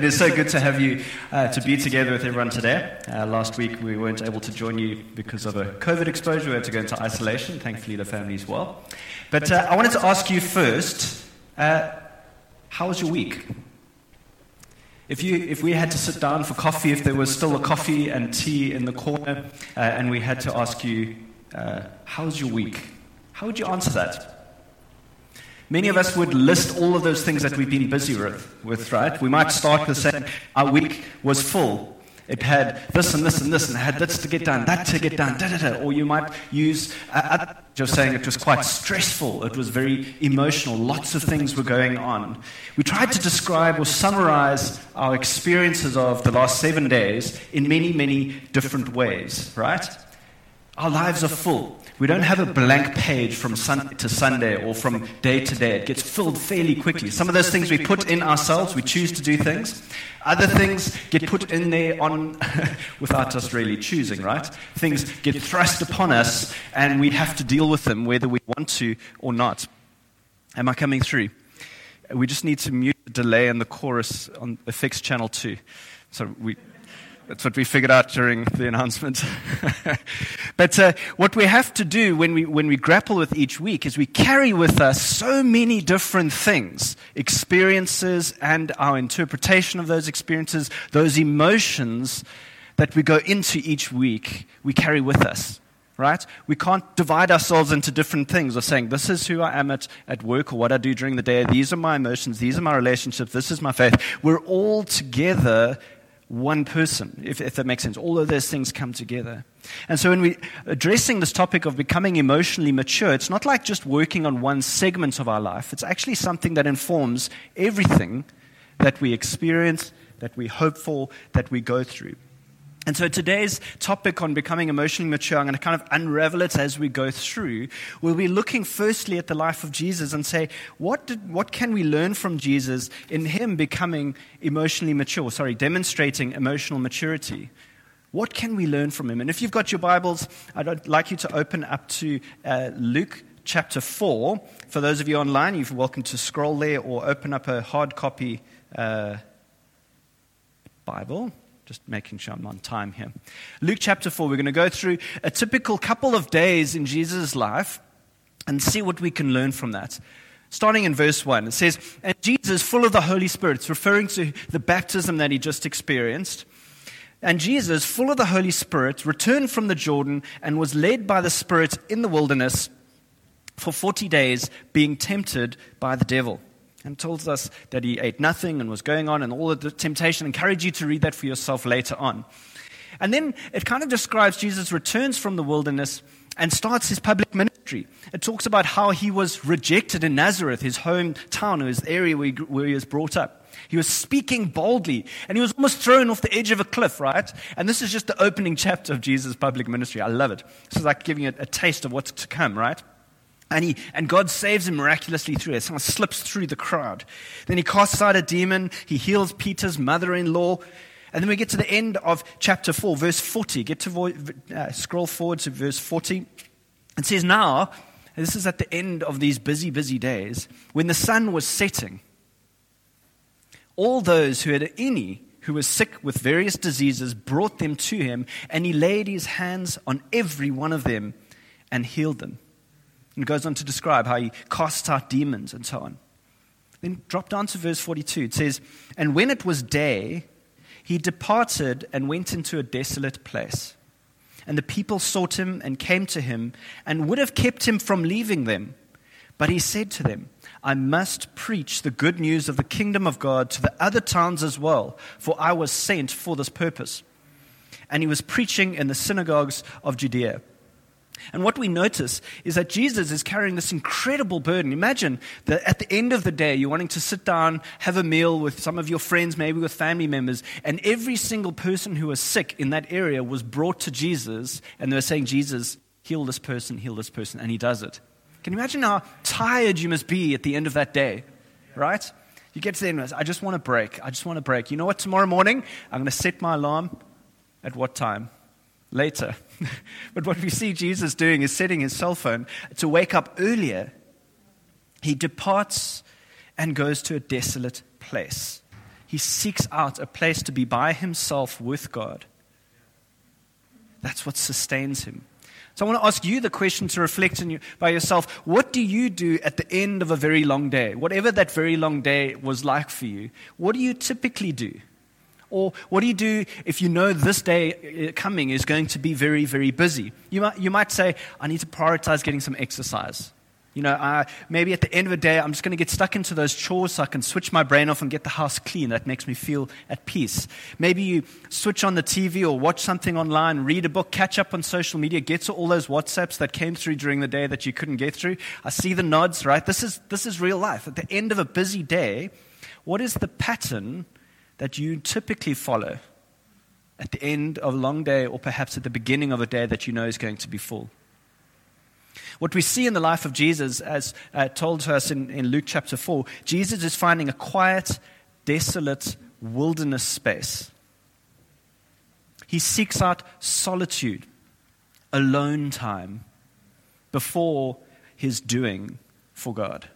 It is so good to have you uh, to be together with everyone today. Uh, last week we weren't able to join you because of a COVID exposure. We had to go into isolation. Thankfully, the family is well. But uh, I wanted to ask you first uh, how was your week? If, you, if we had to sit down for coffee, if there was still a coffee and tea in the corner, uh, and we had to ask you, uh, how was your week? How would you answer that? Many of us would list all of those things that we've been busy with, right? We might start with saying our week was full. It had this and this and this, and it had this to get done, that to get done, da da da. Or you might use, uh, uh, just saying it was quite stressful, it was very emotional, lots of things were going on. We tried to describe or summarize our experiences of the last seven days in many, many different ways, right? Our lives are full. We don't have a blank page from Sunday to Sunday or from day to day. It gets filled fairly quickly. Some of those things we put in ourselves, we choose to do things. Other things get put in there on without us really choosing, right? Things get thrust upon us and we have to deal with them whether we want to or not. Am I coming through? We just need to mute the delay in the chorus on the fixed channel 2. So we that's what we figured out during the announcement. but uh, what we have to do when we, when we grapple with each week is we carry with us so many different things experiences and our interpretation of those experiences, those emotions that we go into each week, we carry with us. Right? We can't divide ourselves into different things or saying, this is who I am at, at work or what I do during the day. These are my emotions. These are my relationships. This is my faith. We're all together one person, if, if, that makes sense. All of those things come together. And so when we're addressing this topic of becoming emotionally mature, it's not like just working on one segment of our life. It's actually something that informs everything that we experience, that we hope for, that we go through. And so today's topic on becoming emotionally mature, I'm going to kind of unravel it as we go through. We'll be looking firstly at the life of Jesus and say, what, did, what can we learn from Jesus in him becoming emotionally mature? Sorry, demonstrating emotional maturity. What can we learn from him? And if you've got your Bibles, I'd like you to open up to uh, Luke chapter 4. For those of you online, you're welcome to scroll there or open up a hard copy uh, Bible. Just making sure I'm on time here. Luke chapter 4, we're going to go through a typical couple of days in Jesus' life and see what we can learn from that. Starting in verse 1, it says, And Jesus, full of the Holy Spirit, it's referring to the baptism that he just experienced. And Jesus, full of the Holy Spirit, returned from the Jordan and was led by the Spirit in the wilderness for 40 days, being tempted by the devil and tells us that he ate nothing and was going on and all the temptation. I encourage you to read that for yourself later on. And then it kind of describes Jesus returns from the wilderness and starts his public ministry. It talks about how he was rejected in Nazareth, his hometown, or his area where he, where he was brought up. He was speaking boldly, and he was almost thrown off the edge of a cliff, right? And this is just the opening chapter of Jesus' public ministry. I love it. This is like giving it a taste of what's to come, right? And, he, and God saves him miraculously through it. Someone slips through the crowd. Then he casts out a demon. He heals Peter's mother in law. And then we get to the end of chapter 4, verse 40. Get to vo- uh, scroll forward to verse 40. It says, Now, this is at the end of these busy, busy days, when the sun was setting, all those who had any who was sick with various diseases brought them to him, and he laid his hands on every one of them and healed them. And goes on to describe how he casts out demons and so on. Then drop down to verse 42. It says, And when it was day, he departed and went into a desolate place. And the people sought him and came to him and would have kept him from leaving them. But he said to them, I must preach the good news of the kingdom of God to the other towns as well, for I was sent for this purpose. And he was preaching in the synagogues of Judea. And what we notice is that Jesus is carrying this incredible burden. Imagine that at the end of the day, you're wanting to sit down, have a meal with some of your friends, maybe with family members, and every single person who was sick in that area was brought to Jesus, and they were saying, Jesus, heal this person, heal this person, and he does it. Can you imagine how tired you must be at the end of that day, right? You get to the end, I just want to break. I just want to break. You know what? Tomorrow morning, I'm going to set my alarm at what time? Later. but what we see Jesus doing is setting his cell phone to wake up earlier. He departs and goes to a desolate place. He seeks out a place to be by himself with God. That's what sustains him. So I want to ask you the question to reflect on you, by yourself. What do you do at the end of a very long day? Whatever that very long day was like for you, what do you typically do? Or what do you do if you know this day uh, coming is going to be very, very busy? You might, you might say, I need to prioritize getting some exercise. You know, uh, maybe at the end of the day, I'm just going to get stuck into those chores so I can switch my brain off and get the house clean. That makes me feel at peace. Maybe you switch on the TV or watch something online, read a book, catch up on social media, get to all those WhatsApps that came through during the day that you couldn't get through. I see the nods, right? This is, this is real life. At the end of a busy day, what is the pattern that you typically follow at the end of a long day or perhaps at the beginning of a day that you know is going to be full? What we see in the life of Jesus, as uh, told to us in, in Luke chapter 4, Jesus is finding a quiet, desolate wilderness space. He seeks out solitude, alone time, before his doing for God.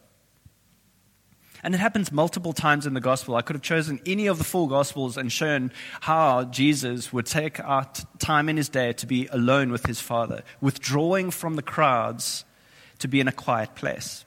And it happens multiple times in the gospel. I could have chosen any of the four gospels and shown how Jesus would take out time in his day to be alone with his Father, withdrawing from the crowds to be in a quiet place.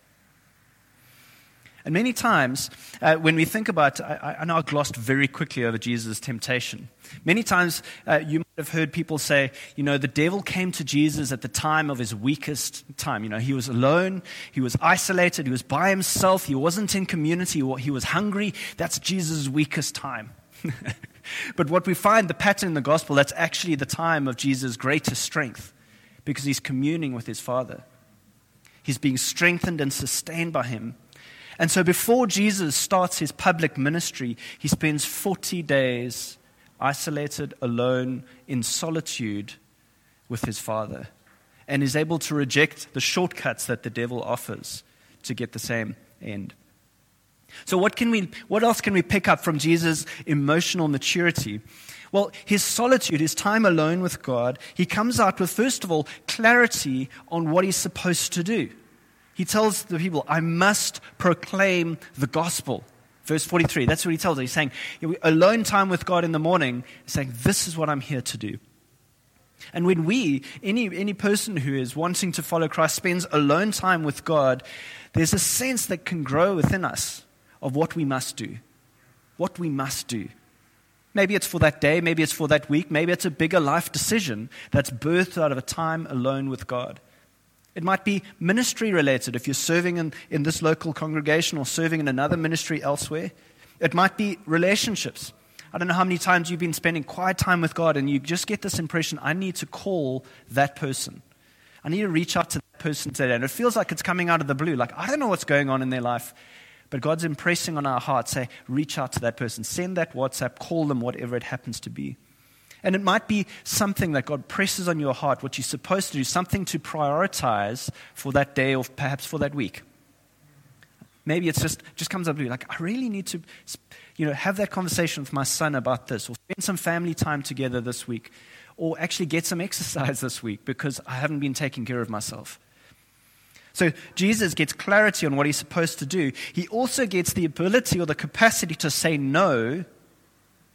And many times, uh, when we think about, I, I, know I glossed very quickly over Jesus' temptation. Many times, uh, you might have heard people say, you know, the devil came to Jesus at the time of his weakest time. You know, he was alone, he was isolated, he was by himself, he wasn't in community, he was hungry. That's Jesus' weakest time. but what we find, the pattern in the gospel, that's actually the time of Jesus' greatest strength because he's communing with his Father. He's being strengthened and sustained by him and so before Jesus starts his public ministry, he spends 40 days isolated, alone, in solitude with his Father, and is able to reject the shortcuts that the devil offers to get the same end. So, what, can we, what else can we pick up from Jesus' emotional maturity? Well, his solitude, his time alone with God, he comes out with, first of all, clarity on what he's supposed to do. He tells the people, I must proclaim the gospel. Verse 43, that's what he tells them. He's saying, alone time with God in the morning, saying, This is what I'm here to do. And when we, any, any person who is wanting to follow Christ, spends alone time with God, there's a sense that can grow within us of what we must do. What we must do. Maybe it's for that day, maybe it's for that week, maybe it's a bigger life decision that's birthed out of a time alone with God. It might be ministry related if you're serving in, in this local congregation or serving in another ministry elsewhere. It might be relationships. I don't know how many times you've been spending quiet time with God and you just get this impression I need to call that person. I need to reach out to that person today. And it feels like it's coming out of the blue. Like, I don't know what's going on in their life, but God's impressing on our hearts. Say, reach out to that person. Send that WhatsApp, call them, whatever it happens to be. And it might be something that God presses on your heart, what you're supposed to do, something to prioritize for that day or perhaps for that week. Maybe it's just, just comes up to you like, I really need to you know, have that conversation with my son about this, or spend some family time together this week, or actually get some exercise this week because I haven't been taking care of myself. So Jesus gets clarity on what he's supposed to do. He also gets the ability or the capacity to say no,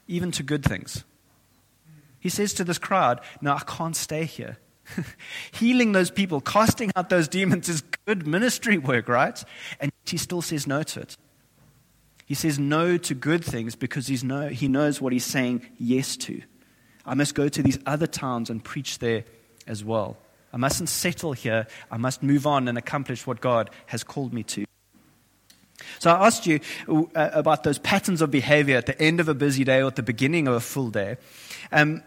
even to good things. He says to this crowd, No, I can't stay here. Healing those people, casting out those demons is good ministry work, right? And he still says no to it. He says no to good things because he's no, he knows what he's saying yes to. I must go to these other towns and preach there as well. I mustn't settle here. I must move on and accomplish what God has called me to. So I asked you uh, about those patterns of behavior at the end of a busy day or at the beginning of a full day. Um,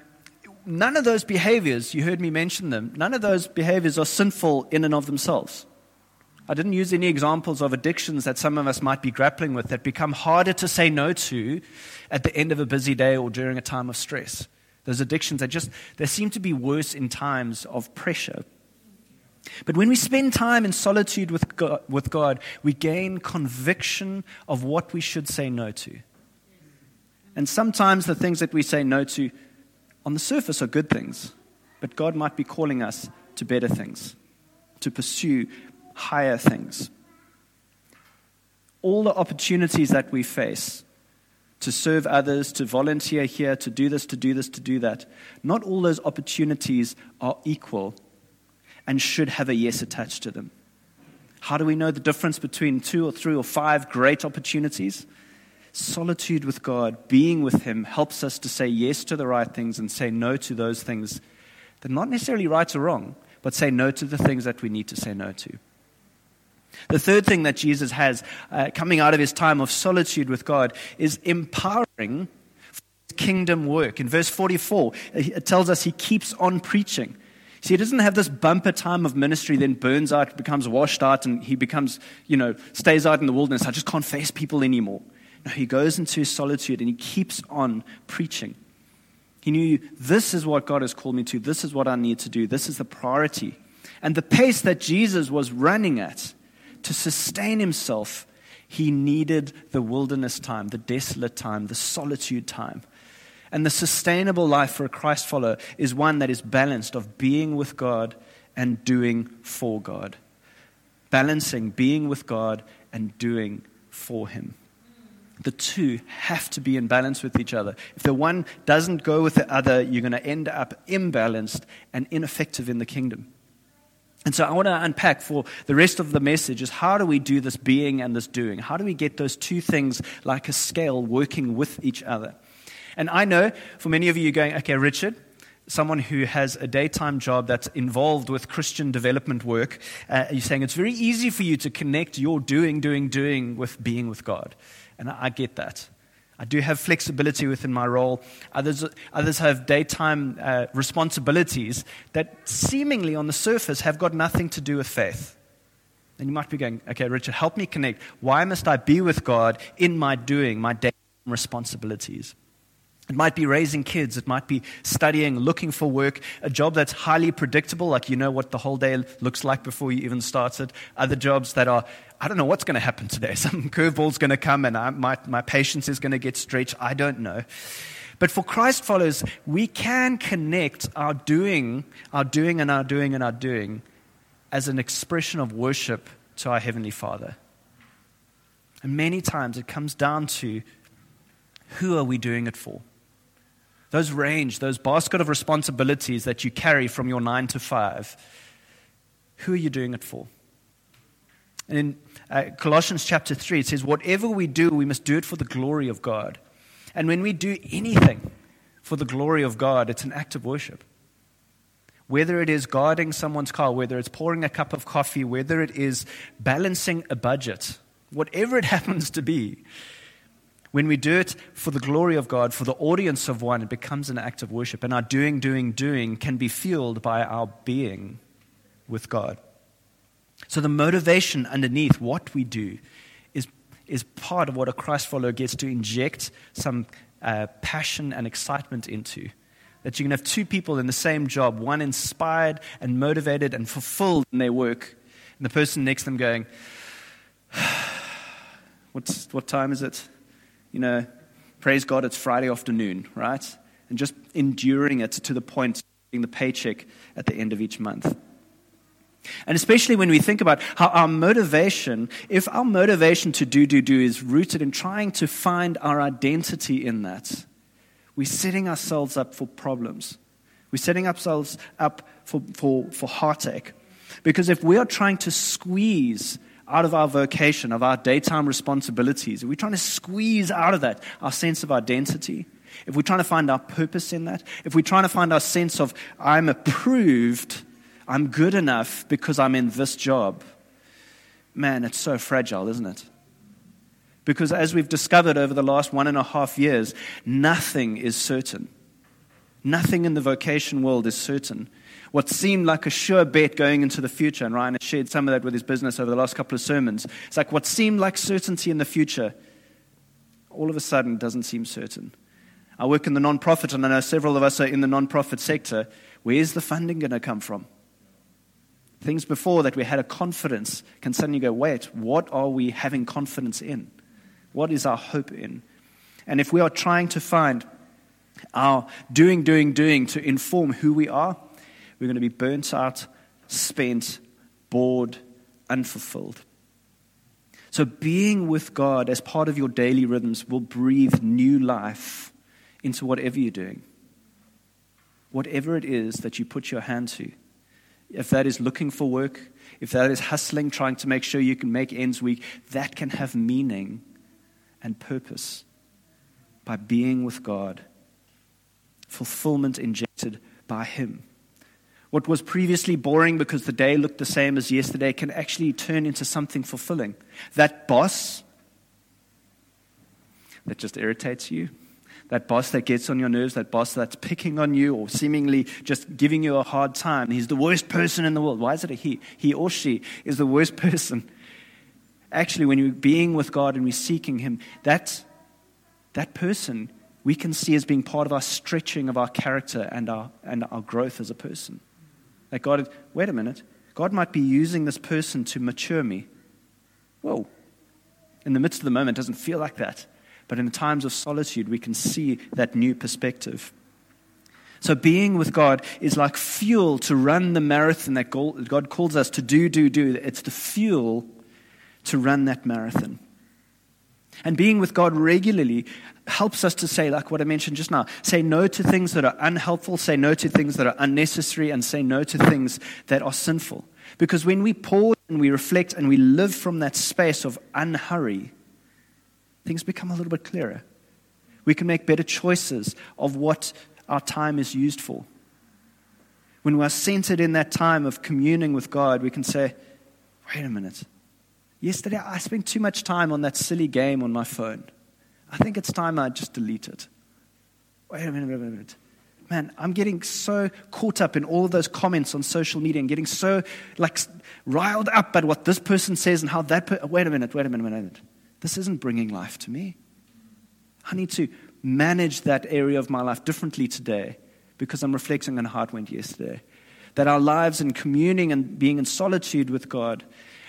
none of those behaviors, you heard me mention them, none of those behaviors are sinful in and of themselves. I didn't use any examples of addictions that some of us might be grappling with that become harder to say no to at the end of a busy day or during a time of stress. Those addictions that just they seem to be worse in times of pressure. But when we spend time in solitude with God, with God, we gain conviction of what we should say no to. And sometimes the things that we say no to on the surface are good things, but God might be calling us to better things, to pursue higher things. All the opportunities that we face to serve others, to volunteer here, to do this, to do this, to do that. Not all those opportunities are equal and should have a yes attached to them. How do we know the difference between two or three or five great opportunities? Solitude with God, being with Him, helps us to say yes to the right things and say no to those things that are not necessarily right or wrong, but say no to the things that we need to say no to. The third thing that Jesus has uh, coming out of his time of solitude with God is empowering kingdom work. In verse 44, it tells us he keeps on preaching. See, he doesn't have this bumper time of ministry, then burns out, becomes washed out, and he becomes, you know, stays out in the wilderness. I just can't face people anymore. He goes into his solitude and he keeps on preaching. He knew this is what God has called me to. This is what I need to do. This is the priority. And the pace that Jesus was running at to sustain himself, he needed the wilderness time, the desolate time, the solitude time. And the sustainable life for a Christ follower is one that is balanced of being with God and doing for God. Balancing being with God and doing for Him. The two have to be in balance with each other. If the one doesn't go with the other, you're going to end up imbalanced and ineffective in the kingdom. And so I want to unpack for the rest of the message is how do we do this being and this doing? How do we get those two things like a scale working with each other? And I know for many of you, you're going, okay, Richard, someone who has a daytime job that's involved with Christian development work, uh, you're saying it's very easy for you to connect your doing, doing, doing with being with God. And I, get that. I do have flexibility within my role. Others, others have daytime uh, responsibilities that seemingly on the surface have got nothing to do with faith. And you might be going, okay, Richard, help me connect. Why must I be with God in my doing, my daytime responsibilities? It might be raising kids. It might be studying, looking for work, a job that's highly predictable, like you know what the whole day looks like before you even start it. Other jobs that are, I don't know what's going to happen today. Some curveball's going to come and I, my, my patience is going to get stretched. I don't know. But for Christ followers, we can connect our doing, our doing and our doing and our doing as an expression of worship to our Heavenly Father. And many times it comes down to who are we doing it for? those range, those basket of responsibilities that you carry from your nine to five, who are you doing it for? And in uh, Colossians chapter 3, it says, Whatever we do, we must do it for the glory of God. And when we do anything for the glory of God, it's an act of worship. Whether it is guarding someone's car, whether it's pouring a cup of coffee, whether it is balancing a budget, whatever it happens to be, when we do it for the glory of God, for the audience of one, it becomes an act of worship. And our doing, doing, doing can be fueled by our being with God. So the motivation underneath what we do is, is part of what a Christ follower gets to inject some uh, passion and excitement into. That you can have two people in the same job, one inspired and motivated and fulfilled in their work, and the person next to them going, What's, What time is it? you know, praise God, it's Friday afternoon, right? And just enduring it to the point of getting the paycheck at the end of each month. And especially when we think about how our motivation, if our motivation to do, do, do is rooted in trying to find our identity in that, we're setting ourselves up for problems. We're setting ourselves up for, for, for heartache. Because if we are trying to squeeze out of our vocation, of our daytime responsibilities, if we're trying to squeeze out of that our sense of identity, if we're trying to find our purpose in that, if we're trying to find our sense of, I'm approved, I'm good enough because I'm in this job, man, it's so fragile, isn't it? Because as we've discovered over the last one and a half years, nothing is certain. Nothing in the vocation world is certain what seemed like a sure bet going into the future, and Ryan has shared some of that with his business over the last couple of sermons. It's like what seemed like certainty in the future, all of a sudden doesn't seem certain. I work in the nonprofit, and I know several of us are in the nonprofit sector. Where's the funding going to come from? Things before that we had a confidence can suddenly go, wait, what are we having confidence in? What is our hope in? And if we are trying to find our doing, doing, doing to inform who we are, we're going to be burnt out, spent, bored, unfulfilled. So, being with God as part of your daily rhythms will breathe new life into whatever you're doing. Whatever it is that you put your hand to. If that is looking for work, if that is hustling, trying to make sure you can make ends meet, that can have meaning and purpose by being with God. Fulfillment injected by Him. What was previously boring because the day looked the same as yesterday can actually turn into something fulfilling. That boss that just irritates you, that boss that gets on your nerves, that boss that's picking on you or seemingly just giving you a hard time, he's the worst person in the world. Why is it a he? He or she is the worst person. Actually, when you're being with God and we're seeking Him, that, that person we can see as being part of our stretching of our character and our, and our growth as a person. That God, wait a minute, God might be using this person to mature me. Whoa. In the midst of the moment, doesn't feel like that. But in the times of solitude, we can see that new perspective. So, being with God is like fuel to run the marathon that God calls us to do, do, do. It's the fuel to run that marathon. And being with God regularly helps us to say, like what I mentioned just now, say no to things that are unhelpful, say no to things that are unnecessary, and say no to things that are sinful. Because when we pause and we reflect and we live from that space of unhurry, things become a little bit clearer. We can make better choices of what our time is used for. When we're centered in that time of communing with God, we can say, wait a minute. Yesterday, I spent too much time on that silly game on my phone. I think it's time I just delete it. Wait a minute, wait a minute. Man, I'm getting so caught up in all of those comments on social media and getting so like riled up at what this person says and how that. Per- wait a minute, wait a minute, wait a minute. This isn't bringing life to me. I need to manage that area of my life differently today because I'm reflecting on how it went yesterday. That our lives in communing and being in solitude with God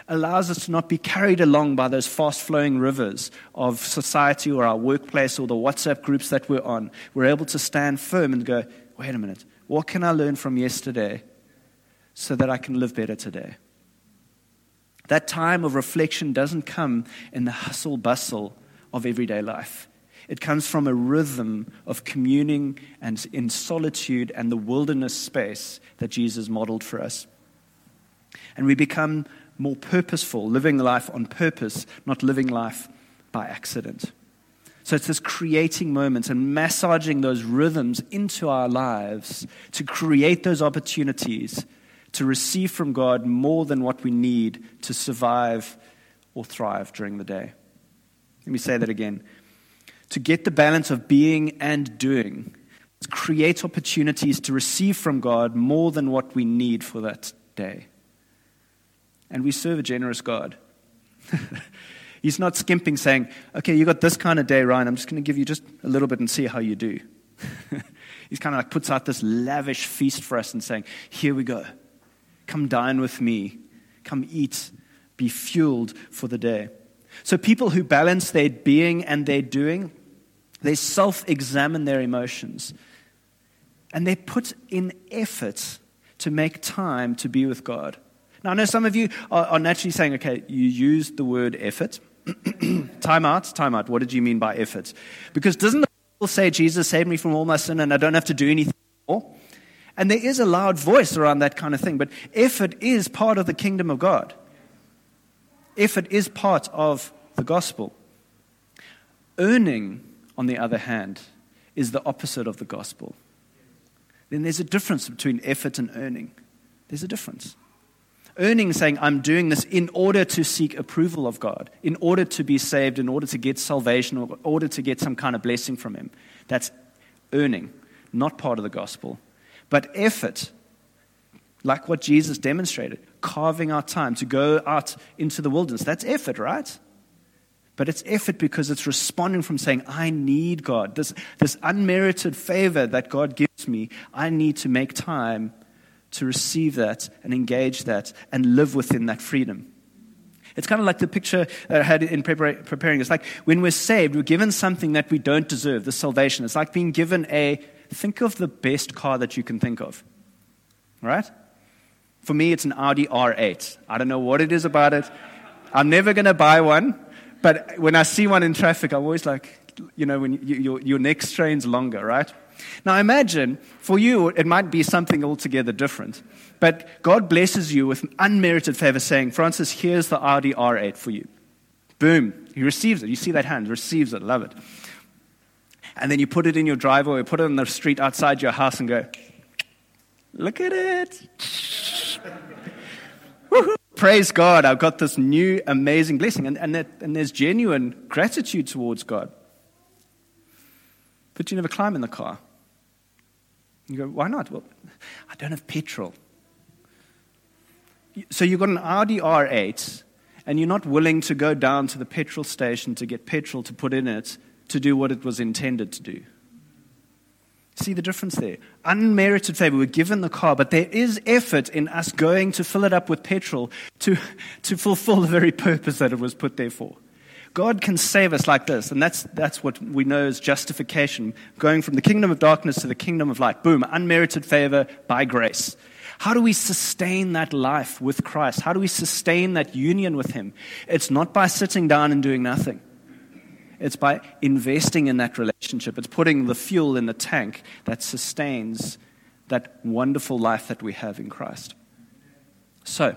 allows us to not be carried along by those fast flowing rivers of society or our workplace or the WhatsApp groups that we're on. We're able to stand firm and go, wait a minute, what can I learn from yesterday so that I can live better today? That time of reflection doesn't come in the hustle bustle of everyday life. It comes from a rhythm of communing and in solitude and the wilderness space that Jesus modeled for us. And we become more purposeful, living life on purpose, not living life by accident. So it's this creating moments and massaging those rhythms into our lives to create those opportunities to receive from God more than what we need to survive or thrive during the day. Let me say that again. To get the balance of being and doing, create opportunities to receive from God more than what we need for that day. And we serve a generous God. He's not skimping, saying, okay, you got this kind of day, Ryan. I'm just going to give you just a little bit and see how you do. He's kind of like puts out this lavish feast for us and saying, here we go. Come dine with me. Come eat. Be fueled for the day. So, people who balance their being and their doing, they self examine their emotions and they put in effort to make time to be with God. Now, I know some of you are, are naturally saying, okay, you used the word effort. time out, time out. What did you mean by effort? Because doesn't the Bible say Jesus saved me from all my sin and I don't have to do anything more? And there is a loud voice around that kind of thing, but effort is part of the kingdom of God. Effort is part of the gospel. Earning, on the other hand, is the opposite of the gospel. Then there's a difference between effort and earning. There's a difference. Earning, saying, I'm doing this in order to seek approval of God, in order to be saved, in order to get salvation, or in order to get some kind of blessing from Him. That's earning, not part of the gospel. But effort, like what Jesus demonstrated, carving out time to go out into the wilderness, that's effort, right? But it's effort because it's responding from saying, I need God. This, this unmerited favor that God gives me, I need to make time to receive that and engage that and live within that freedom. It's kind of like the picture I had in preparing. It's like when we're saved, we're given something that we don't deserve, the salvation. It's like being given a think of the best car that you can think of. Right? For me, it's an Audi R8. I don't know what it is about it. I'm never going to buy one, but when I see one in traffic, I'm always like, you know, when you, your, your neck strains longer, right? Now imagine, for you, it might be something altogether different. But God blesses you with unmerited favor, saying, Francis, here's the Audi R8 for you. Boom. He receives it. You see that hand, receives it. Love it. And then you put it in your driveway, put it on the street outside your house and go, look at it. Praise God, I've got this new amazing blessing. And, and, that, and there's genuine gratitude towards God. But you never climb in the car. You go, why not? Well, I don't have petrol. So you've got an Audi R8, and you're not willing to go down to the petrol station to get petrol to put in it to do what it was intended to do. See the difference there? Unmerited favor. We're given the car, but there is effort in us going to fill it up with petrol to, to fulfill the very purpose that it was put there for. God can save us like this, and that's, that's what we know as justification, going from the kingdom of darkness to the kingdom of light. Boom, unmerited favor by grace. How do we sustain that life with Christ? How do we sustain that union with Him? It's not by sitting down and doing nothing. It's by investing in that relationship. It's putting the fuel in the tank that sustains that wonderful life that we have in Christ. So,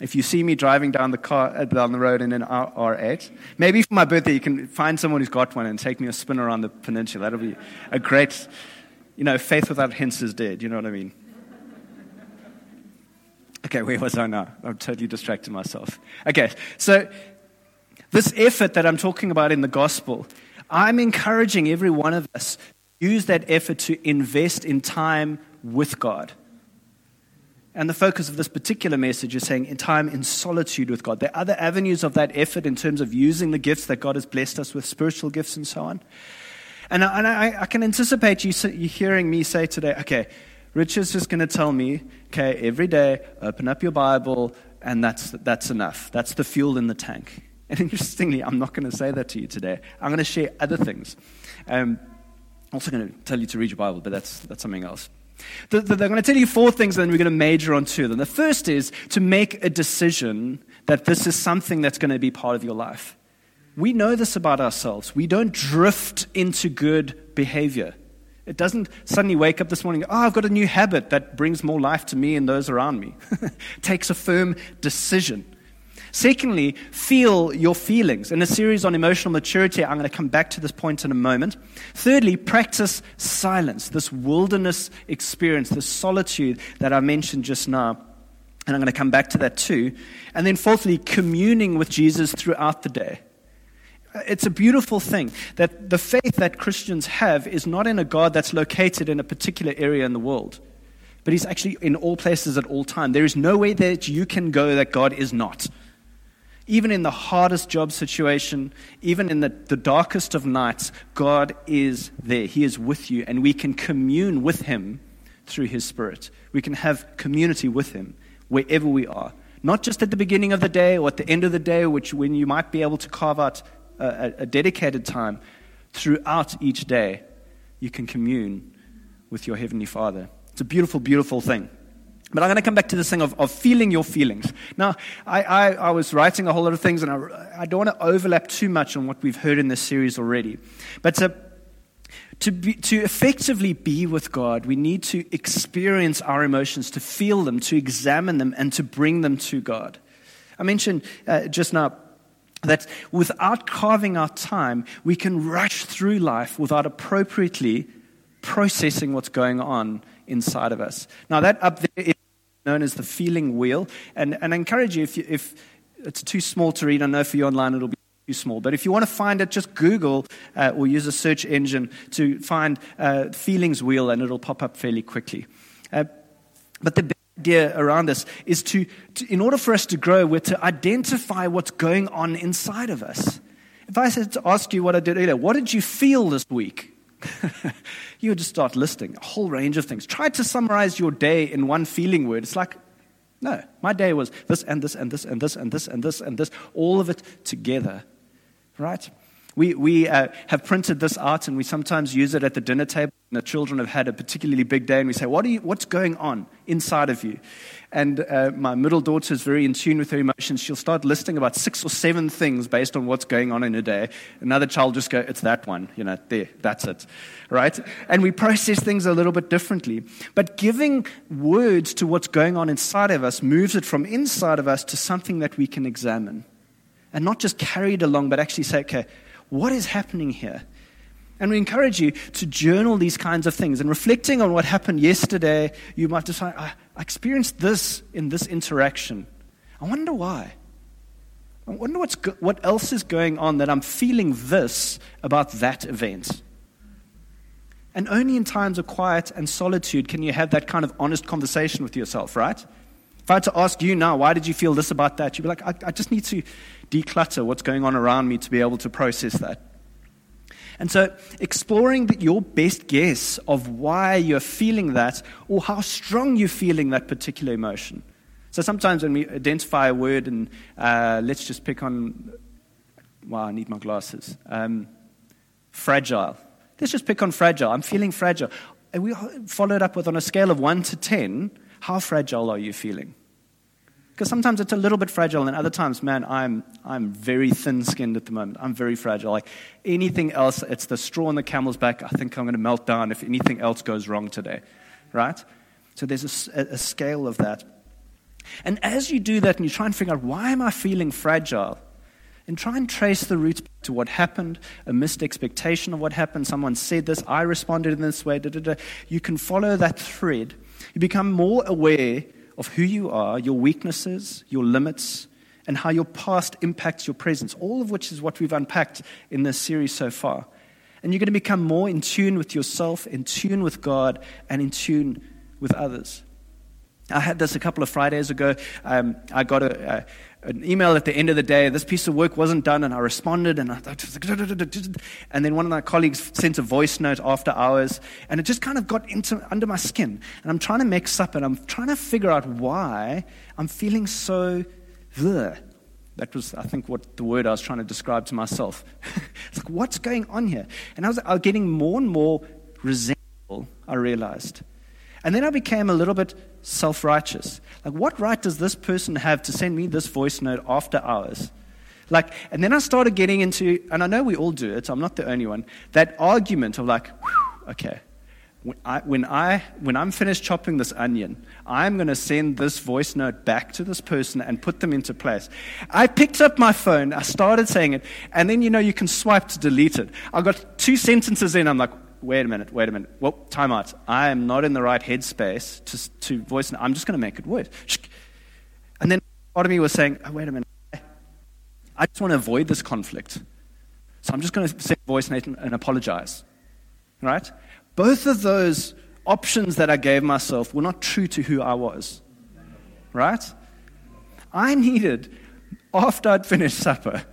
if you see me driving down the car uh, down the road in an R8, maybe for my birthday you can find someone who's got one and take me a spin around the peninsula. That'll be a great, you know, faith without hints is dead. You know what I mean? Okay, where was I now? I'm totally distracted myself. Okay, so this effort that I'm talking about in the gospel, I'm encouraging every one of us to use that effort to invest in time with God. And the focus of this particular message is saying in time in solitude with God. There are other avenues of that effort in terms of using the gifts that God has blessed us with, spiritual gifts and so on. And I, and I, I can anticipate you, you hearing me say today, okay, Richard's just going to tell me, okay, every day, open up your Bible, and that's, that's enough. That's the fuel in the tank. And interestingly, I'm not going to say that to you today. I'm going to share other things. Um, I'm also going to tell you to read your Bible, but that's, that's something else. The, the, they're going to tell you four things, and then we're going to major on two of them. The first is to make a decision that this is something that's going to be part of your life. We know this about ourselves. We don't drift into good behavior. It doesn't suddenly wake up this morning, oh, I've got a new habit that brings more life to me and those around me. takes a firm decision. Secondly, feel your feelings. In a series on emotional maturity, I'm going to come back to this point in a moment. Thirdly, practice silence, this wilderness experience, this solitude that I mentioned just now. And I'm going to come back to that too. And then fourthly, communing with Jesus throughout the day. It's a beautiful thing that the faith that Christians have is not in a God that's located in a particular area in the world, but He's actually in all places at all time. There is no way that you can go that God is not. Even in the hardest job situation, even in the, the darkest of nights, God is there. He is with you, and we can commune with Him through His Spirit. We can have community with Him wherever we are. Not just at the beginning of the day or at the end of the day, which when you might be able to carve out a, a dedicated time throughout each day, you can commune with your Heavenly Father. It's a beautiful, beautiful thing. But I'm going to come back to this thing of, of feeling your feelings. Now, I, I, I, was writing a whole lot of things, and I, I, don't want to overlap too much on what we've heard in this series already. But to, to, be, to effectively be with God, we need to experience our emotions, to feel them, to examine them, and to bring them to God. I mentioned uh, just now that without carving out time, we can rush through life without appropriately processing what's going on inside of us. Now, that up there is known as the feeling wheel. And, and I encourage you, if, you, if it's too small to read, I know for you online it'll be too small. But if you want to find it, just Google uh, or use a search engine to find uh, feelings wheel, and it'll pop up fairly quickly. Uh, but the idea around this is to, to, in order for us to grow, we're to identify what's going on inside of us. If I said to ask you what I did earlier, what did you feel this week? you would just start listing a whole range of things. Try to summarize your day in one feeling word. It's like, no, my day was this and this and this and this and this and this and this, all of it together, right? We, we uh, have printed this out and we sometimes use it at the dinner table And the children have had a particularly big day, and we say, what you, What's going on inside of you? And uh, my middle daughter is very in tune with her emotions. She'll start listing about six or seven things based on what's going on in her day. Another child just go, It's that one, you know, there, that's it, right? And we process things a little bit differently. But giving words to what's going on inside of us moves it from inside of us to something that we can examine. And not just carry it along, but actually say, Okay, what is happening here? And we encourage you to journal these kinds of things. And reflecting on what happened yesterday, you might decide, I experienced this in this interaction. I wonder why. I wonder what's go- what else is going on that I'm feeling this about that event. And only in times of quiet and solitude can you have that kind of honest conversation with yourself, right? If I had to ask you now, why did you feel this about that? You'd be like, I, I just need to declutter what's going on around me to be able to process that. And so, exploring your best guess of why you're feeling that or how strong you're feeling that particular emotion. So, sometimes when we identify a word, and uh, let's just pick on, wow, I need my glasses. Um, fragile. Let's just pick on fragile. I'm feeling fragile. And we followed up with on a scale of 1 to 10, how fragile are you feeling? Because sometimes it's a little bit fragile, and other times, man, I'm, I'm very thin skinned at the moment. I'm very fragile. Like anything else, it's the straw on the camel's back. I think I'm going to melt down if anything else goes wrong today, right? So there's a, a scale of that. And as you do that and you try and figure out why am I feeling fragile, and try and trace the roots to what happened, a missed expectation of what happened. Someone said this, I responded in this way. Da, da, da. You can follow that thread. You become more aware of who you are, your weaknesses, your limits, and how your past impacts your presence, all of which is what we've unpacked in this series so far. And you're going to become more in tune with yourself, in tune with God, and in tune with others. I had this a couple of Fridays ago. Um, I got a, a an email at the end of the day. This piece of work wasn't done, and I responded, and I thought, and then one of my colleagues sent a voice note after hours, and it just kind of got into under my skin. And I'm trying to mix up, and I'm trying to figure out why I'm feeling so. Bleh. That was, I think, what the word I was trying to describe to myself. it's like, what's going on here? And I was, I was getting more and more resentful. I realized. And then I became a little bit self righteous. Like, what right does this person have to send me this voice note after hours? Like, and then I started getting into, and I know we all do it, I'm not the only one, that argument of like, okay, when, I, when, I, when I'm finished chopping this onion, I'm going to send this voice note back to this person and put them into place. I picked up my phone, I started saying it, and then, you know, you can swipe to delete it. I got two sentences in, I'm like, wait a minute, wait a minute. Well, time out. I am not in the right headspace to, to voice. I'm just going to make it worse. And then part of me was saying, oh, wait a minute. I just want to avoid this conflict. So I'm just going to say voice note and apologize. Right? Both of those options that I gave myself were not true to who I was. Right? I needed, after I'd finished supper,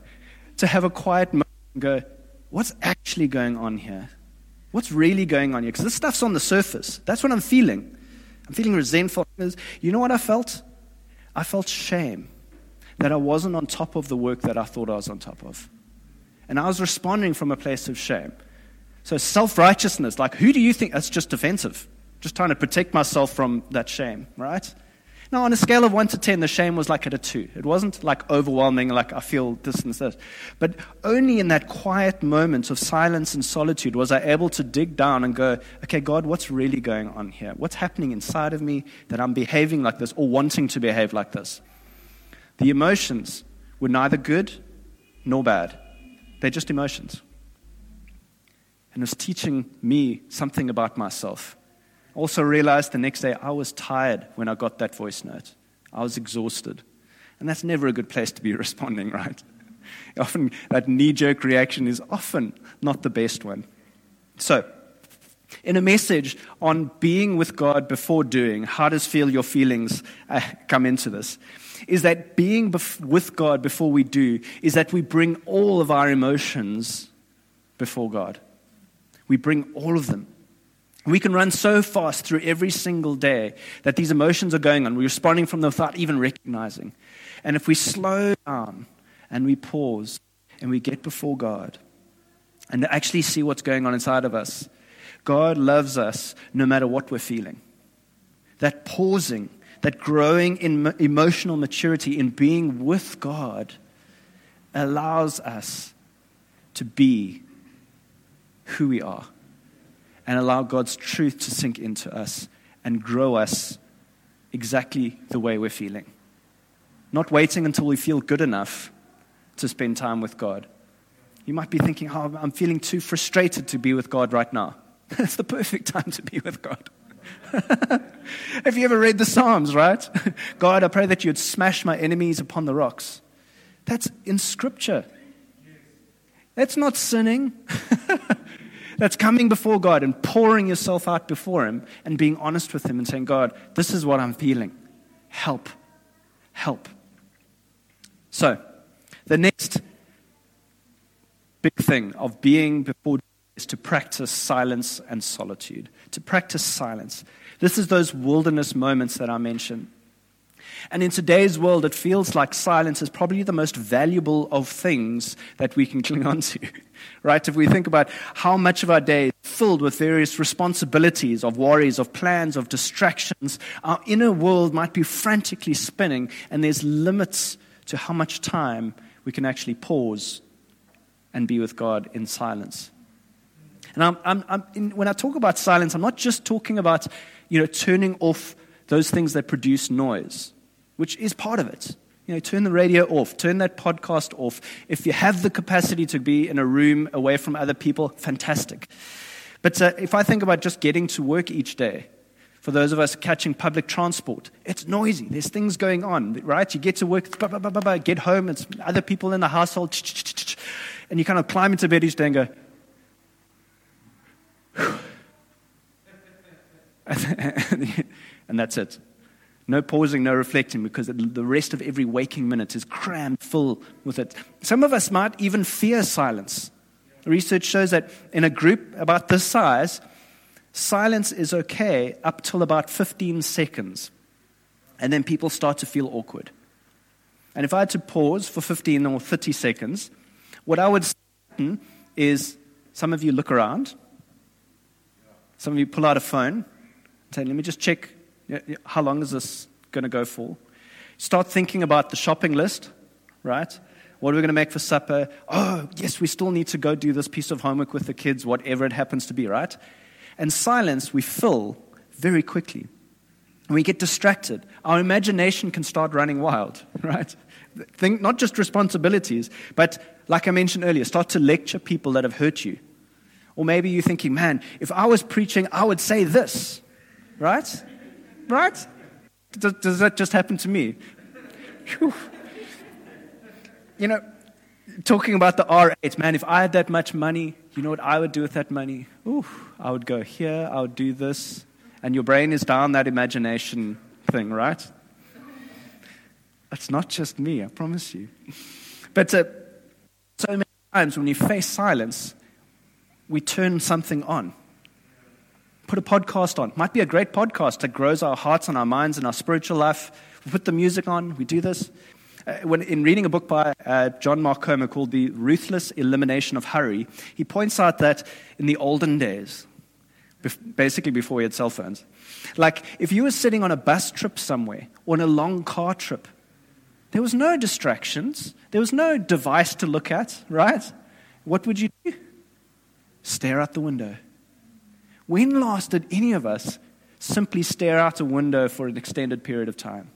to have a quiet moment and go, what's actually going on here? What's really going on here? Because this stuff's on the surface. That's what I'm feeling. I'm feeling resentful. You know what I felt? I felt shame that I wasn't on top of the work that I thought I was on top of. And I was responding from a place of shame. So, self righteousness, like, who do you think? That's just defensive. Just trying to protect myself from that shame, right? Now, on a scale of 1 to 10, the shame was like at a 2. It wasn't like overwhelming, like I feel this and this. But only in that quiet moment of silence and solitude was I able to dig down and go, okay, God, what's really going on here? What's happening inside of me that I'm behaving like this or wanting to behave like this? The emotions were neither good nor bad, they're just emotions. And it was teaching me something about myself. Also realized the next day I was tired when I got that voice note. I was exhausted. And that's never a good place to be responding, right? Often that knee jerk reaction is often not the best one. So, in a message on being with God before doing, how does feel your feelings uh, come into this? Is that being bef- with God before we do is that we bring all of our emotions before God. We bring all of them. We can run so fast through every single day that these emotions are going on. We're responding from them without even recognizing. And if we slow down and we pause and we get before God and actually see what's going on inside of us, God loves us no matter what we're feeling. That pausing, that growing in emotional maturity, in being with God, allows us to be who we are and allow God's truth to sink into us and grow us exactly the way we're feeling. Not waiting until we feel good enough to spend time with God. You might be thinking, oh, I'm feeling too frustrated to be with God right now. it's the perfect time to be with God. Have you ever read the Psalms, right? God, I pray that you'd smash my enemies upon the rocks. That's in Scripture. That's not sinning. That's coming before God and pouring yourself out before Him and being honest with Him and saying, God, this is what I'm feeling. Help. Help. So, the next big thing of being before is to practice silence and solitude. To practice silence. This is those wilderness moments that I mentioned. And in today's world, it feels like silence is probably the most valuable of things that we can cling on to. Right? If we think about how much of our day is filled with various responsibilities, of worries, of plans, of distractions, our inner world might be frantically spinning, and there's limits to how much time we can actually pause and be with God in silence. And I'm, I'm, I'm in, when I talk about silence, I'm not just talking about you know, turning off those things that produce noise which is part of it. You know, turn the radio off, turn that podcast off. If you have the capacity to be in a room away from other people, fantastic. But uh, if I think about just getting to work each day, for those of us catching public transport, it's noisy. There's things going on, right? You get to work, bah, bah, bah, get home, it's other people in the household, and you kind of climb into bed each day and go, and that's it. No pausing, no reflecting, because the rest of every waking minute is crammed full with it. Some of us might even fear silence. Research shows that in a group about this size, silence is okay up till about 15 seconds. And then people start to feel awkward. And if I had to pause for 15 or 30 seconds, what I would say is some of you look around, some of you pull out a phone, say, let me just check how long is this going to go for? Start thinking about the shopping list, right? What are we going to make for supper? Oh, yes, we still need to go do this piece of homework with the kids, whatever it happens to be, right? And silence we fill very quickly. we get distracted. Our imagination can start running wild, right? Think not just responsibilities, but like I mentioned earlier, start to lecture people that have hurt you. Or maybe you're thinking, man, if I was preaching, I would say this, right? Right? Does, does that just happen to me? You know, talking about the R8, man, if I had that much money, you know what I would do with that money? Ooh, I would go here, I would do this. And your brain is down that imagination thing, right? It's not just me, I promise you. But uh, so many times when you face silence, we turn something on put a podcast on. Might be a great podcast that grows our hearts and our minds and our spiritual life. We put the music on, we do this. Uh, when, in reading a book by uh, John Mark Comer called The Ruthless Elimination of Hurry, he points out that in the olden days, bef- basically before we had cell phones, like if you were sitting on a bus trip somewhere or on a long car trip, there was no distractions, there was no device to look at, right? What would you do? Stare out the window when last did any of us simply stare out a window for an extended period of time?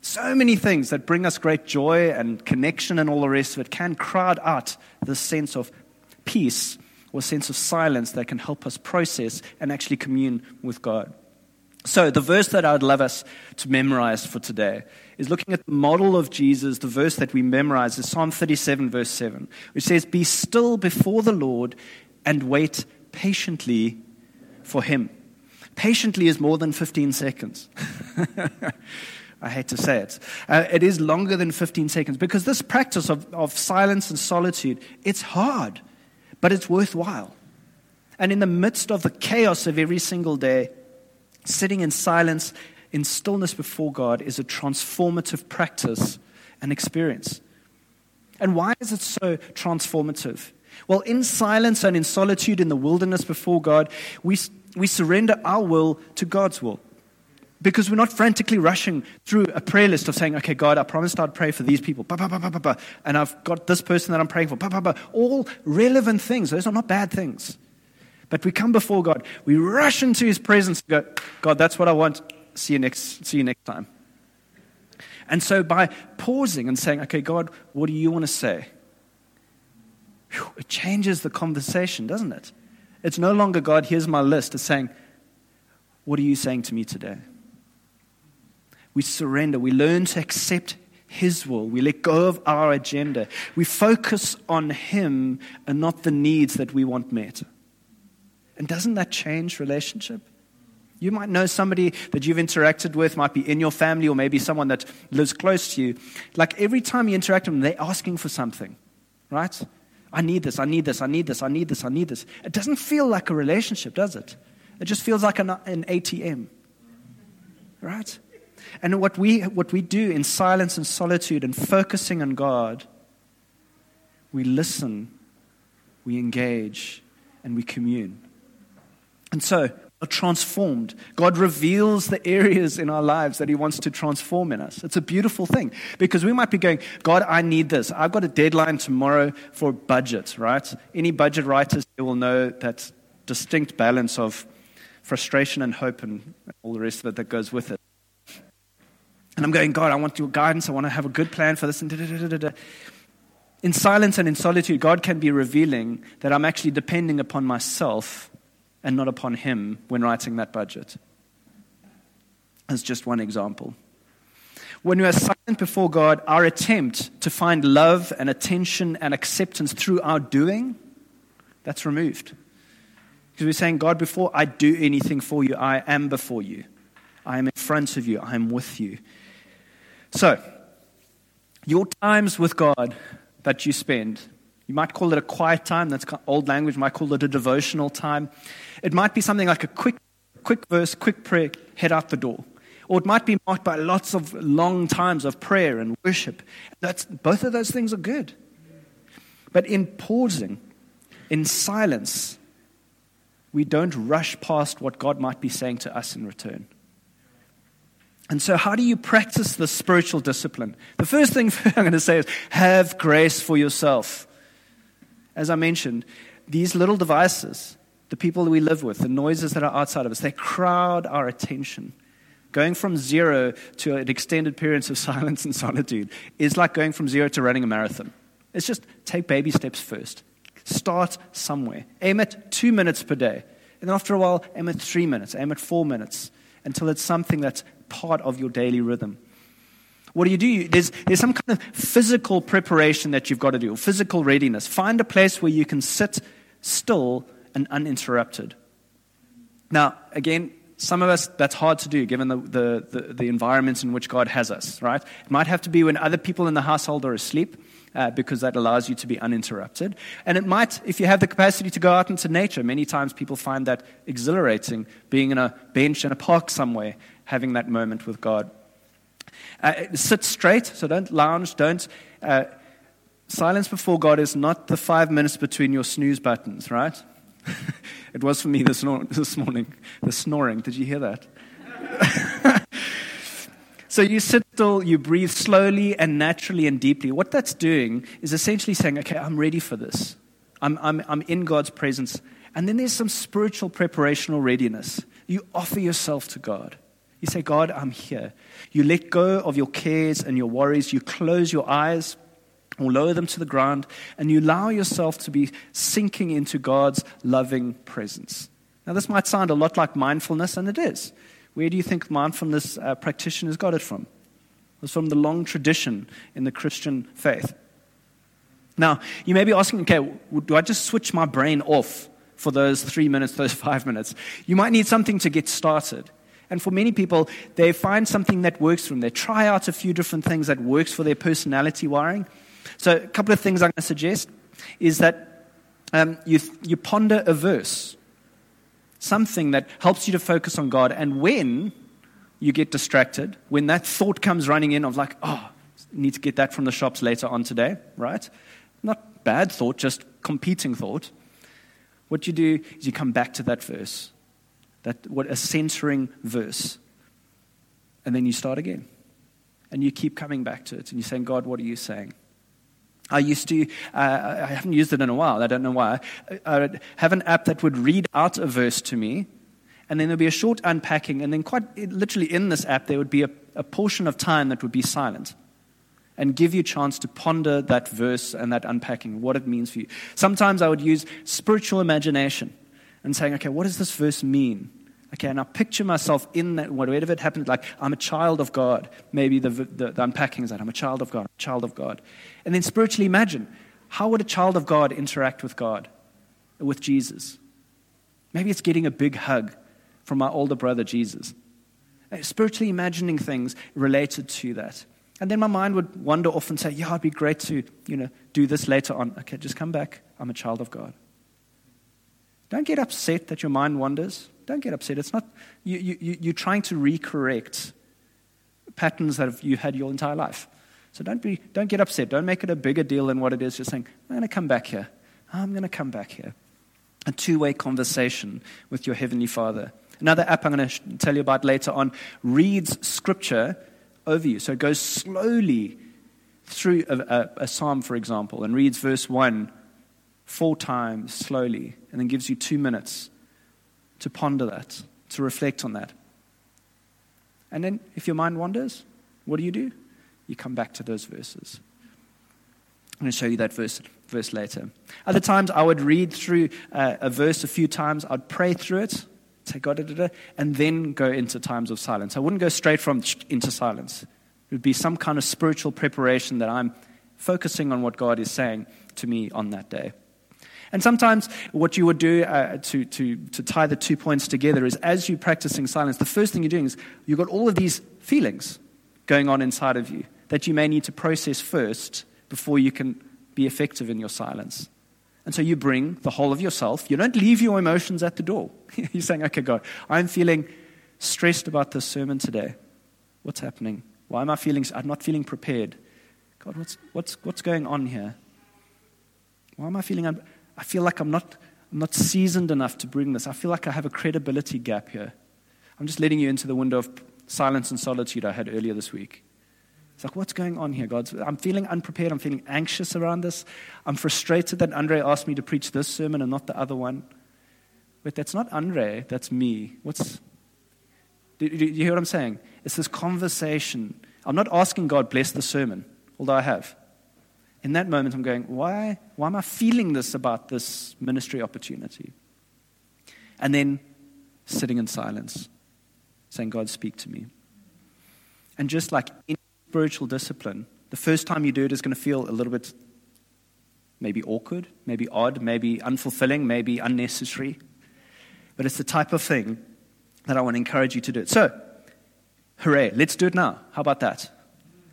So many things that bring us great joy and connection and all the rest of it can crowd out this sense of peace or sense of silence that can help us process and actually commune with God. So, the verse that I would love us to memorize for today is looking at the model of Jesus. The verse that we memorize is Psalm 37, verse 7, which says, Be still before the Lord and wait patiently for Him. Patiently is more than 15 seconds. I hate to say it. Uh, it is longer than 15 seconds because this practice of, of silence and solitude, it's hard, but it's worthwhile. And in the midst of the chaos of every single day, sitting in silence, in stillness before God is a transformative practice and experience. And why is it so transformative? Well, in silence and in solitude in the wilderness before God, we, we surrender our will to God's will. Because we're not frantically rushing through a prayer list of saying, okay, God, I promised I'd pray for these people, bah, bah, bah, and I've got this person that I'm praying for, all relevant things. Those are not bad things. But we come before God, we rush into His presence go, God, that's what I want. See you next, see you next time. And so by pausing and saying, okay, God, what do you want to say? Whew, it changes the conversation, doesn't it? It's no longer, God, here's my list. It's saying, what are you saying to me today? We surrender. We learn to accept His will. We let go of our agenda. We focus on Him and not the needs that we want met. And doesn't that change relationship? You might know somebody that you've interacted with, might be in your family, or maybe someone that lives close to you. Like every time you interact with them, they're asking for something, right? I need this, I need this, I need this, I need this, I need this. It doesn't feel like a relationship, does it? It just feels like an, an ATM, right? And what we, what we do in silence and solitude and focusing on God, we listen, we engage, and we commune. And so, are transformed. God reveals the areas in our lives that He wants to transform in us. It's a beautiful thing because we might be going, God, I need this. I've got a deadline tomorrow for budget, right? Any budget writers will know that distinct balance of frustration and hope and all the rest of it that goes with it. And I'm going, God, I want your guidance. I want to have a good plan for this. And in silence and in solitude, God can be revealing that I'm actually depending upon myself and not upon Him when writing that budget. As just one example. When we are silent before God, our attempt to find love and attention and acceptance through our doing, that's removed. Because we're saying, God, before I do anything for you, I am before you. I am in front of you. I am with you. So, your times with God that you spend, you might call it a quiet time, that's old language, you might call it a devotional time. It might be something like a quick, quick verse, quick prayer, head out the door. Or it might be marked by lots of long times of prayer and worship. That's, both of those things are good. But in pausing, in silence, we don't rush past what God might be saying to us in return. And so, how do you practice the spiritual discipline? The first thing I'm going to say is have grace for yourself. As I mentioned, these little devices, the people that we live with, the noises that are outside of us, they crowd our attention. Going from zero to an extended period of silence and solitude is like going from zero to running a marathon. It's just take baby steps first. Start somewhere. Aim at two minutes per day. And then after a while, aim at three minutes, aim at four minutes, until it's something that's part of your daily rhythm. What do you do? There's, there's some kind of physical preparation that you've got to do, physical readiness. Find a place where you can sit still and uninterrupted. Now, again, some of us, that's hard to do given the, the, the, the environments in which God has us, right? It might have to be when other people in the household are asleep. Uh, because that allows you to be uninterrupted. And it might, if you have the capacity to go out into nature, many times people find that exhilarating, being in a bench in a park somewhere having that moment with God. Uh, sit straight, so don't lounge, don't. Uh, silence before God is not the five minutes between your snooze buttons, right? it was for me this, this morning, the snoring. Did you hear that? so you sit still, you breathe slowly and naturally and deeply. What that's doing is essentially saying, okay, I'm ready for this. I'm, I'm, I'm in God's presence. And then there's some spiritual preparational readiness. You offer yourself to God. You say, God, I'm here. You let go of your cares and your worries. You close your eyes or lower them to the ground, and you allow yourself to be sinking into God's loving presence. Now, this might sound a lot like mindfulness, and it is. Where do you think mindfulness uh, practitioners got it from? It's from the long tradition in the Christian faith. Now, you may be asking, okay, do I just switch my brain off for those three minutes, those five minutes? You might need something to get started. And for many people, they find something that works for them. They try out a few different things that works for their personality wiring. So a couple of things I'm going to suggest is that um, you, you ponder a verse, something that helps you to focus on God. And when you get distracted, when that thought comes running in of like, oh, need to get that from the shops later on today, right? Not bad thought, just competing thought, what you do is you come back to that verse, that what a centering verse, and then you start again, and you keep coming back to it, and you're saying, God, what are you saying? I used to, uh, I haven't used it in a while, I don't know why. I would have an app that would read out a verse to me, and then there'd be a short unpacking, and then, quite literally in this app, there would be a, a portion of time that would be silent and give you a chance to ponder that verse and that unpacking, what it means for you. Sometimes I would use spiritual imagination and saying, okay, what does this verse mean? Okay, and I picture myself in that, whatever it happened, like I'm a child of God. Maybe the, the, the unpacking is that I'm a child of God, child of God. And then spiritually imagine how would a child of God interact with God, with Jesus? Maybe it's getting a big hug from my older brother, Jesus. Uh, spiritually imagining things related to that. And then my mind would wander off and say, Yeah, it'd be great to, you know, do this later on. Okay, just come back. I'm a child of God. Don't get upset that your mind wanders. Don't get upset. It's not, you, you, you're trying to recorrect patterns that you had your entire life. So don't, be, don't get upset. Don't make it a bigger deal than what it is. Just saying, I'm going to come back here. I'm going to come back here. A two way conversation with your Heavenly Father. Another app I'm going to tell you about later on reads scripture over you. So it goes slowly through a, a, a, psalm, for example, and reads verse 1 four times slowly, and then gives you two minutes to ponder that, to reflect on that. And then, if your mind wanders, what do you do? You come back to those verses. I'm going to show you that verse, verse later. Other times, I would read through uh, a verse a few times, I'd pray through it, say God, da, da, da, and then go into times of silence. I wouldn't go straight from into silence. It would be some kind of spiritual preparation that I'm focusing on what God is saying to me on that day. And sometimes what you would do uh, to, to, to tie the two points together is as you're practicing silence, the first thing you're doing is you've got all of these feelings going on inside of you that you may need to process first before you can be effective in your silence. And so you bring the whole of yourself. You don't leave your emotions at the door. You're saying, okay, God, I'm feeling stressed about this sermon today. What's happening? Why am I feeling, I'm not feeling prepared. God, what's, what's, what's going on here? Why am I feeling, I feel like I'm not, I'm not seasoned enough to bring this. I feel like I have a credibility gap here. I'm just letting you into the window of silence and solitude I had earlier this week. It's like, what's going on here, God? I'm feeling unprepared. I'm feeling anxious around this. I'm frustrated that Andre asked me to preach this sermon and not the other one. But that's not Andre, that's me. What's. Do, do, do you hear what I'm saying? It's this conversation. I'm not asking God, bless the sermon, although I have. In that moment, I'm going, why, why am I feeling this about this ministry opportunity? And then sitting in silence, saying, God, speak to me. And just like any spiritual discipline, the first time you do it is going to feel a little bit maybe awkward, maybe odd, maybe unfulfilling, maybe unnecessary. But it's the type of thing that I want to encourage you to do. So, hooray, let's do it now. How about that?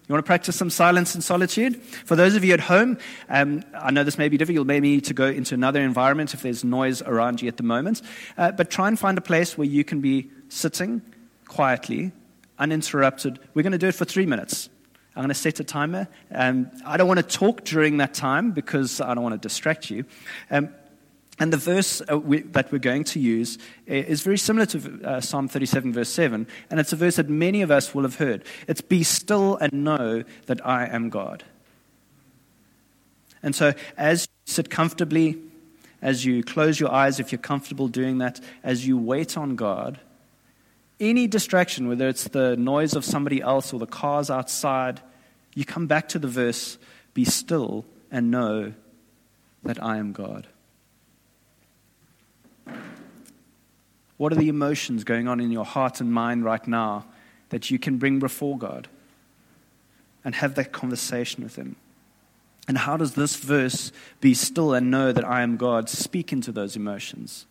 You want to practice some silence and solitude? For those of you at home, um, I know this may be difficult. You may need to go into another environment if there's noise around you at the moment. Uh, but try and find a place where you can be sitting quietly uninterrupted. We're going to do it for three minutes. I'm going to set a timer. Um, I don't want to talk during that time because I don't want to distract you. Um, and the verse uh, that we're going to use is very similar to uh, Psalm 37, verse 7. And it's a verse that many of us will have heard. It's Be still and know that I am God. And so, as you sit comfortably, as you close your eyes, if you're comfortable doing that, as you wait on God, any distraction, whether it's the noise of somebody else or the cars outside, you come back to the verse be still and know that I am God. What are the emotions going on in your heart and mind right now that you can bring before God and have that conversation with Him? And how does this verse, be still and know that I am God, speak into those emotions?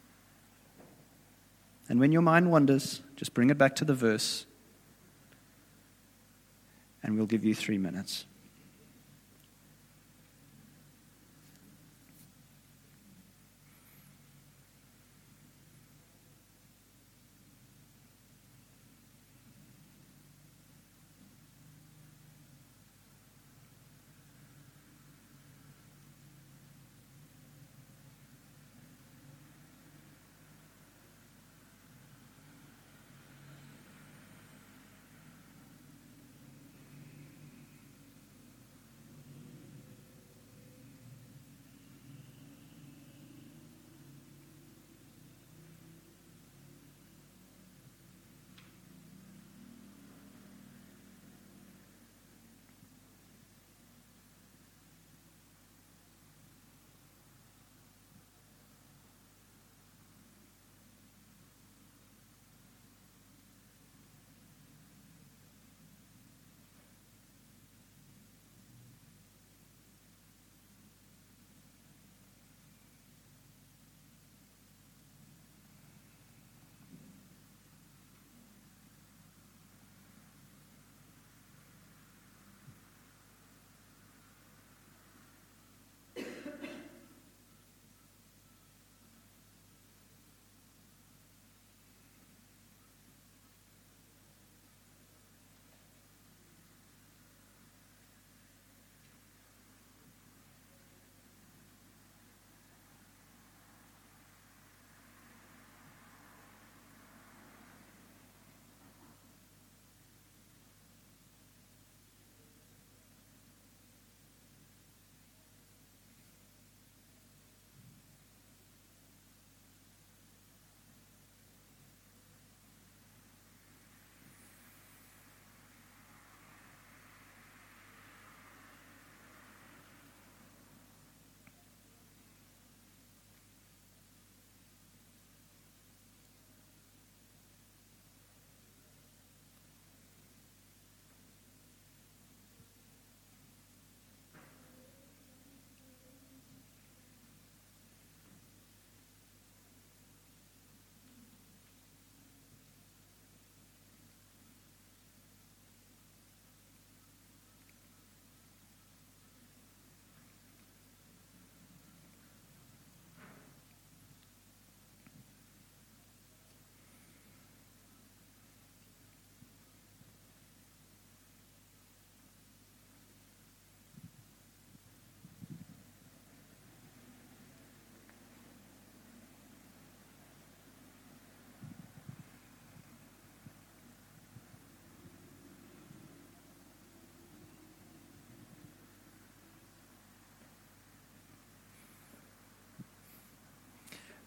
And when your mind wanders, just bring it back to the verse, and we'll give you three minutes.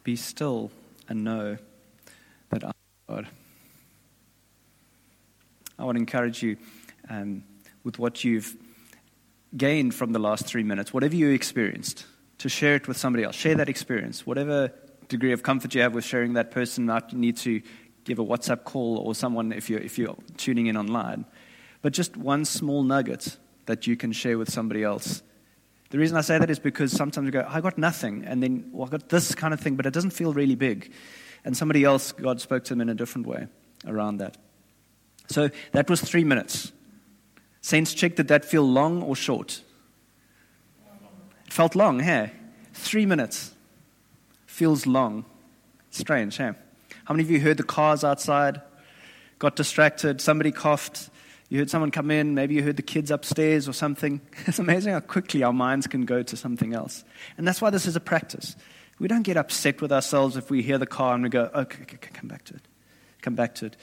Be still and know that I am God. I want to encourage you um, with what you've gained from the last three minutes, whatever you experienced, to share it with somebody else. Share that experience. Whatever degree of comfort you have with sharing that person, might need to give a WhatsApp call or someone if you're, if you're tuning in online. But just one small nugget that you can share with somebody else. The reason I say that is because sometimes we go, I got nothing, and then well, I got this kind of thing, but it doesn't feel really big. And somebody else, God spoke to them in a different way around that. So that was three minutes. Sense check, did that feel long or short? It felt long, hey? Three minutes. Feels long. Strange, hey? How many of you heard the cars outside? Got distracted, somebody coughed, you heard someone come in, maybe you heard the kids upstairs or something. It's amazing how quickly our minds can go to something else. And that's why this is a practice. We don't get upset with ourselves if we hear the car and we go, okay, okay, okay come back to it. Come back to it.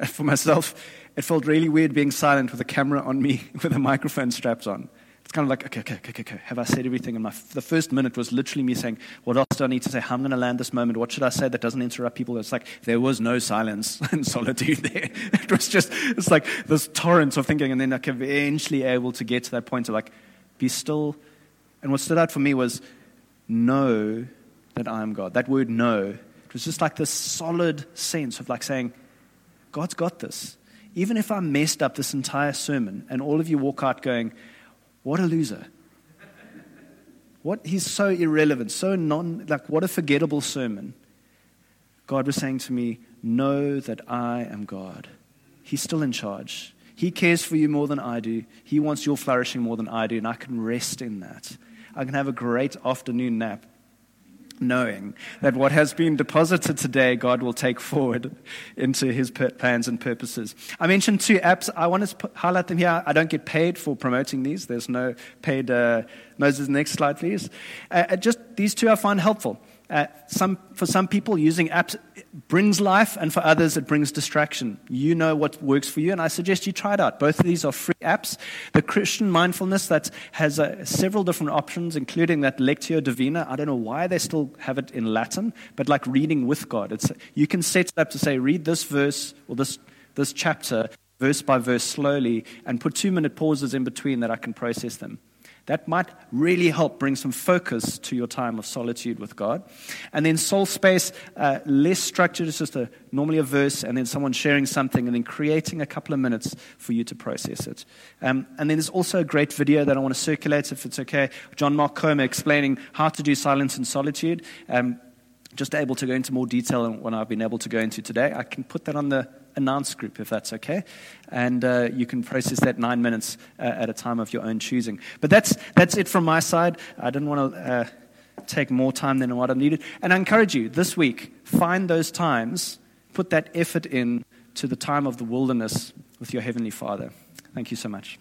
For myself, it felt really weird being silent with a camera on me with a microphone strapped on. It's kind of like, okay, okay, okay, okay, have I said everything? And my, the first minute was literally me saying, what else do I need to say? How am I going to land this moment? What should I say that doesn't interrupt people? It's like, there was no silence and solitude there. It was just, it's like this torrent of thinking. And then like eventually able to get to that point of like, be still. And what stood out for me was, know that I am God. That word know. It was just like this solid sense of like saying, God's got this. Even if I messed up this entire sermon and all of you walk out going, what a loser. What he's so irrelevant, so non like what a forgettable sermon. God was saying to me, Know that I am God. He's still in charge. He cares for you more than I do. He wants your flourishing more than I do, and I can rest in that. I can have a great afternoon nap knowing that what has been deposited today, God will take forward into his plans and purposes. I mentioned two apps. I want to highlight them here. I don't get paid for promoting these. There's no paid. Uh, Moses, next slide, please. Uh, uh just these two I find helpful. Uh, some, for some people, using apps brings life, and for others, it brings distraction. You know what works for you, and I suggest you try it out. Both of these are free apps. The Christian mindfulness that has uh, several different options, including that Lectio Divina. I don't know why they still have it in Latin, but like reading with God. It's, you can set it up to say, read this verse or this, this chapter verse by verse slowly, and put two minute pauses in between that I can process them. That might really help bring some focus to your time of solitude with God. And then soul space, uh, less structured, it's just a, normally a verse, and then someone sharing something, and then creating a couple of minutes for you to process it. Um, and then there's also a great video that I want to circulate, if it's okay. John Mark Comer explaining how to do silence and solitude. Um, just able to go into more detail than what I've been able to go into today. I can put that on the announce group if that's okay. And uh, you can process that nine minutes uh, at a time of your own choosing. But that's, that's it from my side. I didn't want to uh, take more time than what I needed. And I encourage you this week, find those times, put that effort in to the time of the wilderness with your Heavenly Father. Thank you so much.